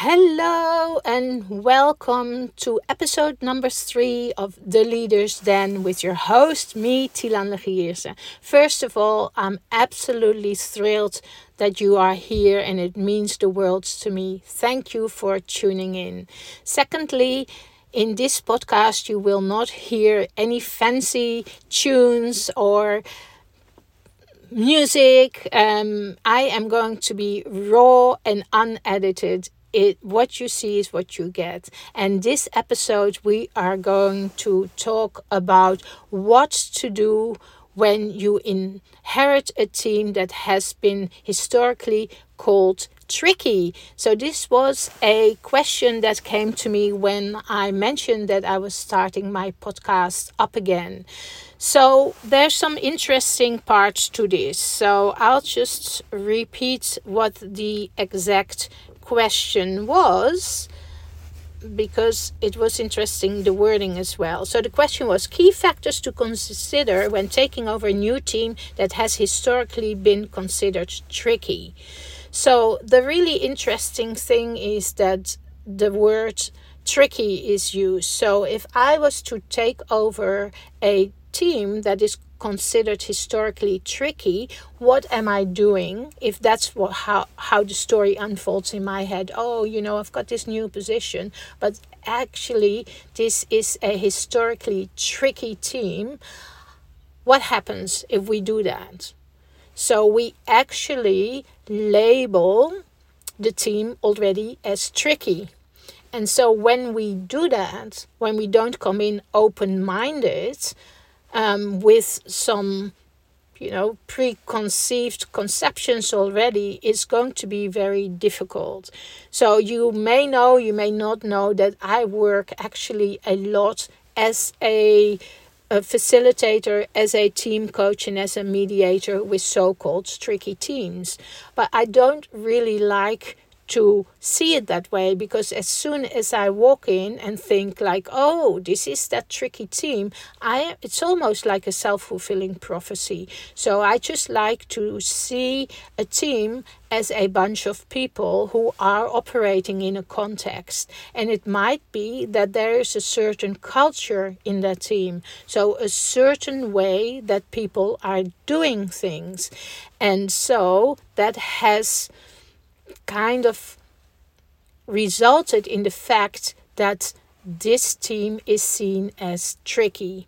Hello and welcome to episode number three of The Leaders Den with your host, me, Thilan Legierse. First of all, I'm absolutely thrilled that you are here and it means the world to me. Thank you for tuning in. Secondly, in this podcast, you will not hear any fancy tunes or music. Um, I am going to be raw and unedited it what you see is what you get and this episode we are going to talk about what to do when you inherit a team that has been historically called tricky. So, this was a question that came to me when I mentioned that I was starting my podcast up again. So, there's some interesting parts to this. So, I'll just repeat what the exact question was because it was interesting the wording as well. So the question was key factors to consider when taking over a new team that has historically been considered tricky. So the really interesting thing is that the word tricky is used. So if I was to take over a team that is considered historically tricky what am i doing? If that's what how how the story unfolds in my head oh you know i've got this new position. But actually this is a historically tricky team. What happens if we do that? So we actually label the team already as tricky. And so when we do that when we don't come in open minded um, with some you know preconceived conceptions already it's going to be very difficult. So you may know you may not know that i work actually a lot as a, a facilitator as a team coach and as a mediator with so-called tricky teams. But i don't really like to see it that way because as soon as I walk in and think like, oh, this is that tricky team, I it's almost like a self-fulfilling prophecy. So I just like to see a team as a bunch of people who are operating in a context. And it might be that there is a certain culture in that team. So, a certain way that people are doing things. And so that has kind of resulted in the fact that this team is seen as tricky.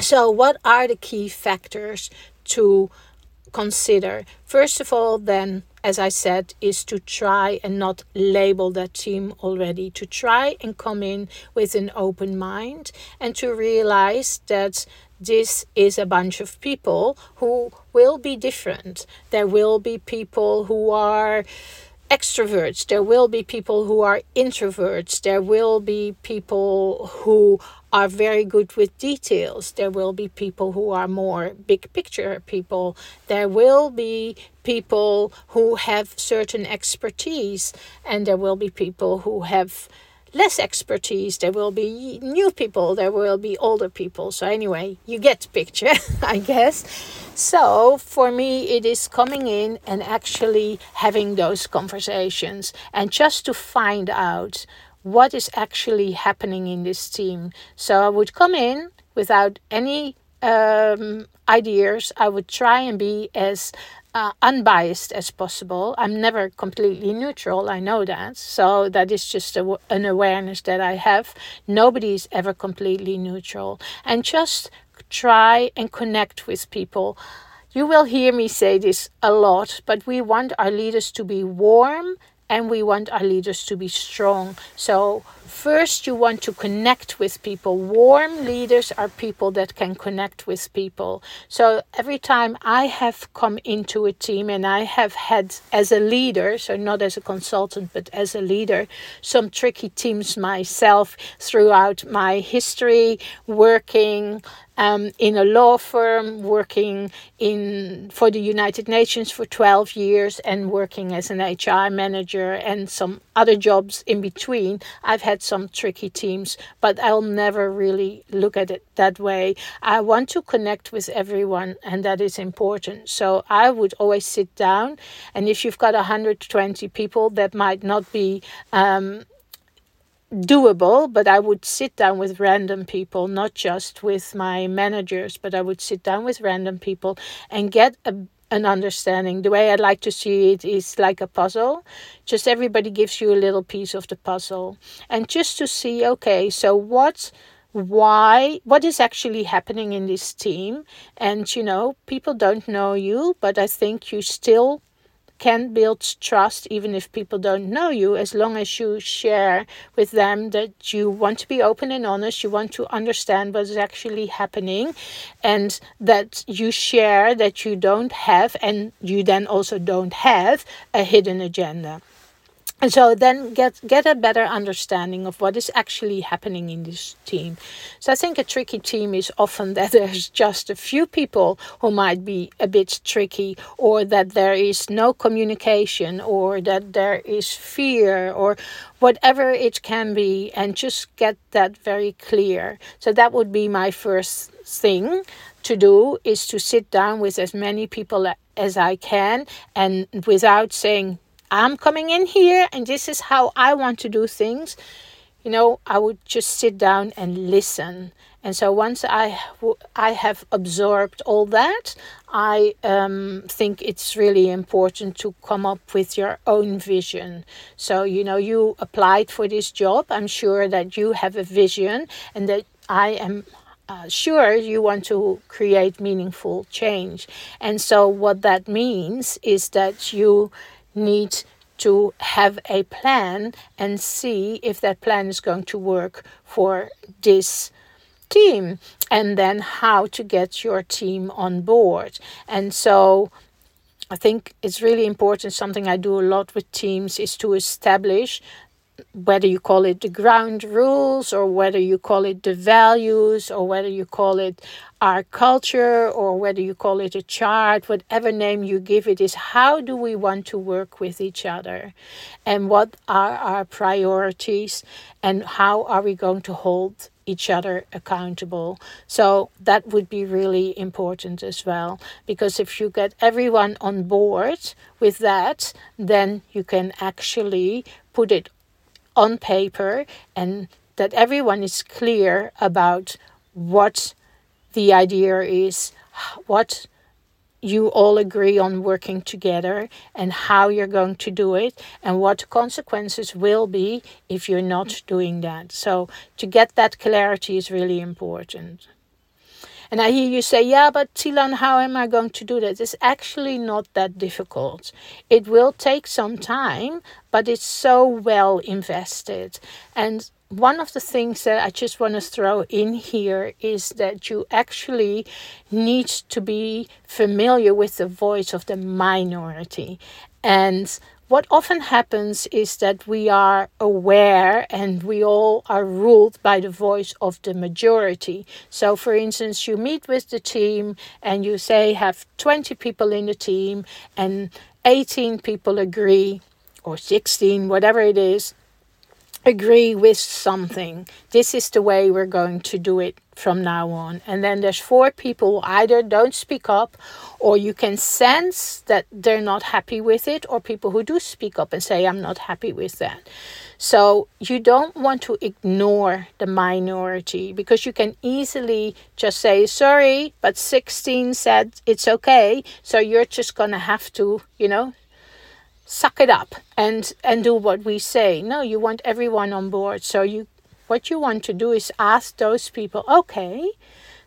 So, what are the key factors to consider? First of all, then, as I said, is to try and not label that team already, to try and come in with an open mind and to realize that this is a bunch of people who will be different. There will be people who are extroverts, there will be people who are introverts, there will be people who are very good with details, there will be people who are more big picture people, there will be people who have certain expertise, and there will be people who have less expertise, there will be new people, there will be older people. So, anyway, you get the picture, I guess. So, for me, it is coming in and actually having those conversations and just to find out what is actually happening in this team. So, I would come in without any um, ideas. I would try and be as uh, unbiased as possible. I'm never completely neutral, I know that. So that is just a, an awareness that I have. Nobody is ever completely neutral. And just try and connect with people. You will hear me say this a lot, but we want our leaders to be warm and we want our leaders to be strong. So, first, you want to connect with people. Warm leaders are people that can connect with people. So, every time I have come into a team and I have had, as a leader, so not as a consultant, but as a leader, some tricky teams myself throughout my history working um, in a law firm, working in for the United Nations for 12 years, and working as an HR manager and some other jobs in between. I've had some tricky teams, but I'll never really look at it that way. I want to connect with everyone, and that is important. So I would always sit down, and if you've got 120 people, that might not be. Um, doable, but I would sit down with random people, not just with my managers, but I would sit down with random people and get a, an understanding. The way I like to see it is like a puzzle. Just everybody gives you a little piece of the puzzle. And just to see, okay, so what why what is actually happening in this team and you know people don't know you but i think you still can build trust even if people don't know you as long as you share with them that you want to be open and honest you want to understand what is actually happening and that you share that you don't have and you then also don't have a hidden agenda and so then get get a better understanding of what is actually happening in this team. So i think a tricky team is often that there's just a few people who might be a bit tricky or that there is no communication or that there is fear or whatever it can be and just get that very clear. So that would be my first thing to do is to sit down with as many people as i can and without saying I'm coming in here and this is how I want to do things, you know, I would just sit down and listen. And so once I, I have absorbed all that, I um, think it's really important to come up with your own vision. So, you know, you applied for this job. I'm sure that you have a vision and that I am uh, sure you want to create meaningful change. And so, what that means is that you need to have a plan and see if that plan is going to work for this team and then how to get your team on board. And so I think it's really important. Something I do a lot with teams is to establish whether you call it the ground rules or whether you call it the values or whether you call it our culture or whether you call it a chart, whatever name you give it, is how do we want to work with each other and what are our priorities and how are we going to hold each other accountable. So that would be really important as well. Because if you get everyone on board with that, then you can actually put it on paper and that everyone is clear about what the idea is, what you all agree on working together and how you're going to do it and what consequences will be if you're not doing that. So to get that clarity is really important. And I hear you say, yeah, but Thilan, how am I going to do that? It's actually not that difficult. It will take some time, but it's so well invested. And one of the things that I just want to throw in here is that you actually need to be familiar with the voice of the minority. And what often happens is that we are aware and we all are ruled by the voice of the majority. So, for instance, you meet with the team and you say, have 20 people in the team, and 18 people agree, or 16, whatever it is, agree with something. This is the way we're going to do it from now on. And then there's four people either don't speak up or you can sense that they're not happy with it or people who do speak up and say I'm not happy with that. So you don't want to ignore the minority because you can easily just say sorry, but 16 said it's okay, so you're just going to have to, you know, suck it up and and do what we say. No you want everyone on board. So you what you want to do is ask those people okay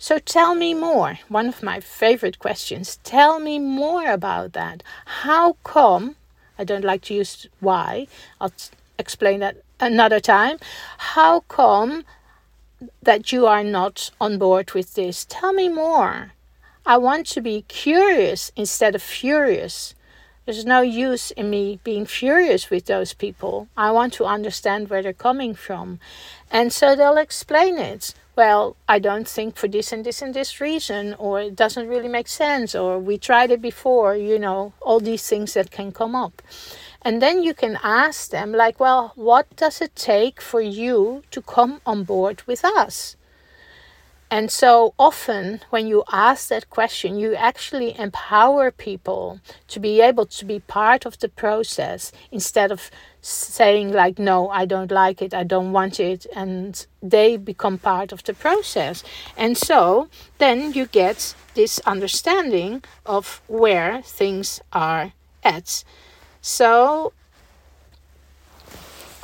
so tell me more. One of my favorite questions tell me more about that. How come i don't like to use why i'll explain that another time. How come that you are not on board with this? Tell me more. I want to be curious instead of furious There's no use in me being furious with those people. I want to understand where they're coming from. And so they'll explain it. Well, I don't think for this and this and this reason, or it doesn't really make sense, or we tried it before, you know, all these things that can come up. And then you can ask them, like, well, what does it take for you to come on board with us? And so often, when you ask that question, you actually empower people to be able to be part of the process instead of saying, like, no, I don't like it, I don't want it, and they become part of the process. And so then you get this understanding of where things are at. So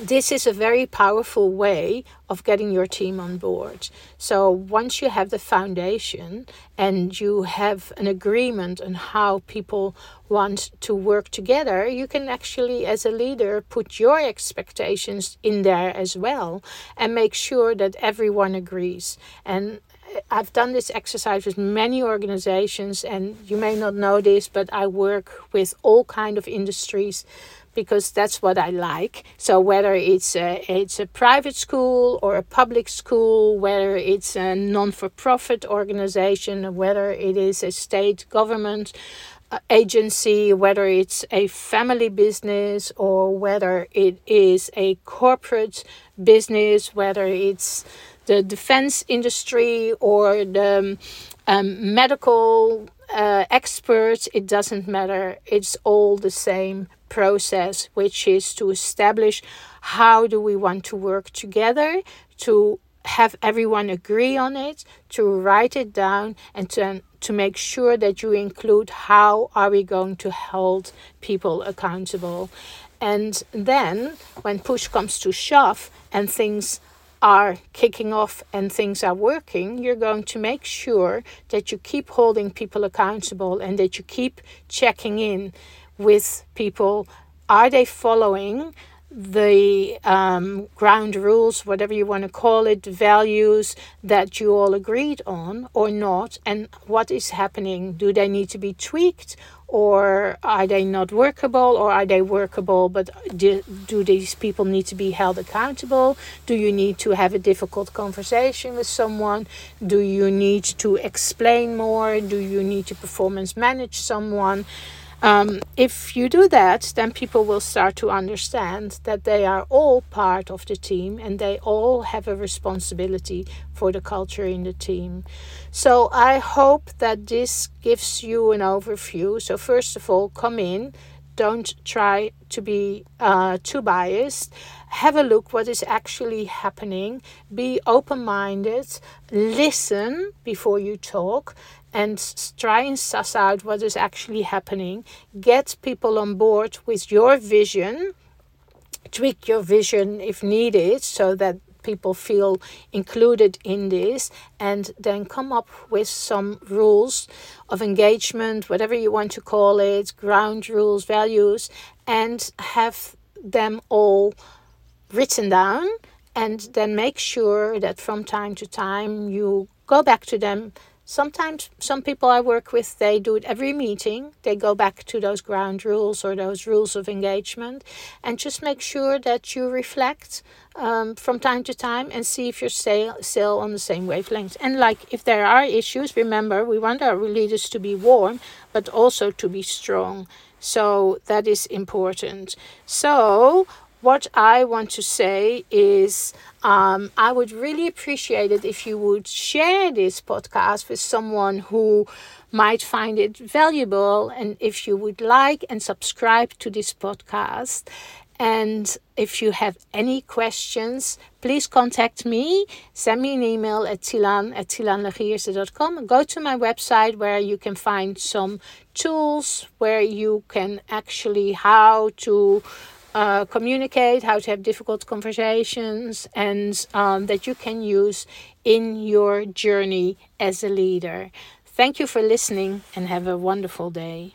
this is a very powerful way of getting your team on board. So once you have the foundation and you have an agreement on how people want to work together, you can actually, as a leader, put your expectations in there as well and make sure that everyone agrees. And uh, I've done this exercise with many organizations, and you may not know this, but I work with all kind of industries because that's what I like. So whether it's a, it's a private school or a public school, whether it's a non-for-profit organization, whether it is a state government uh, agency, whether it's a family business or whether it is a corporate business, whether it's the defense industry or the um, medical uh, experts, it doesn't matter. It's all the same process, which is to establish how do we want to work together to have everyone agree on it, to write it down, and to, to make sure that you include how are we going to hold people accountable. And then, when push comes to shove and things are kicking off and things are working, you're going to make sure that you keep holding people accountable and that you keep checking in with people. Are they following the um, ground rules, whatever you want to call it, values that you all agreed on or not? And what is happening? Do they need to be tweaked or are they not workable or are they workable but do, do these people need to be held accountable do you need to have a difficult conversation with someone do you need to explain more do you need to performance manage someone um, if you do that, then people will start to understand that they are all part of the team and they all have a responsibility for the culture in the team. So I hope that this gives you an overview. So, first of all, come in, don't try to be uh, too biased. Have a look what is actually happening. Be open-minded. Listen before you talk and try and suss out what is actually happening. Get people on board with your vision, tweak your vision if needed so that people feel included in this, and then come up with some rules of engagement, whatever you want to call it, ground rules, values, and have them all written down. And then make sure that from time to time you go back to them sometimes some people I work with they do it every meeting. They go back to those ground rules or those rules of engagement and just make sure that you reflect um, from time to time and see if you're still, still on the same wavelength. And like if there are issues, remember we want our leaders to be warm but also to be strong. So that is important. So what I want to say is um, I would really appreciate it if you would share this podcast with someone who might find it valuable and if you would like and subscribe to this podcast. And if you have any questions, please contact me. Send me an email at thilan at thilanlegierse.com. Go to my website where you can find some tools where you can actually how to uh, communicate, how to have difficult conversations, and um, that you can use in your journey as a leader. Thank you for listening and have a wonderful day.